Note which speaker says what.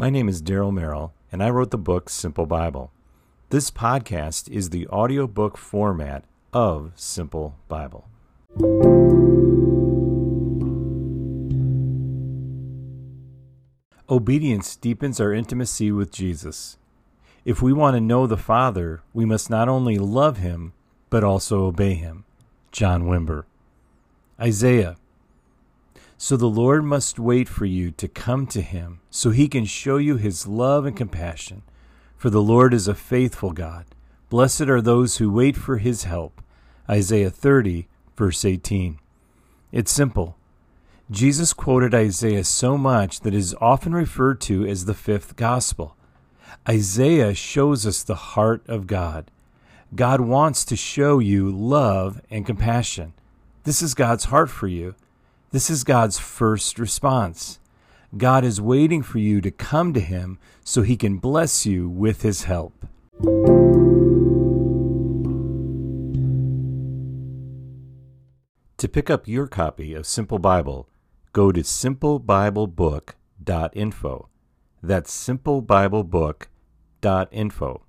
Speaker 1: My name is Daryl Merrill, and I wrote the book Simple Bible. This podcast is the audiobook format of Simple Bible. Obedience deepens our intimacy with Jesus. If we want to know the Father, we must not only love Him, but also obey Him. John Wimber. Isaiah. So the Lord must wait for you to come to Him, so He can show you His love and compassion. For the Lord is a faithful God. Blessed are those who wait for His help. Isaiah 30, verse 18. It's simple. Jesus quoted Isaiah so much that it is often referred to as the fifth gospel. Isaiah shows us the heart of God. God wants to show you love and compassion. This is God's heart for you. This is God's first response. God is waiting for you to come to Him so He can bless you with His help. To pick up your copy of Simple Bible, go to simplebiblebook.info. That's simplebiblebook.info.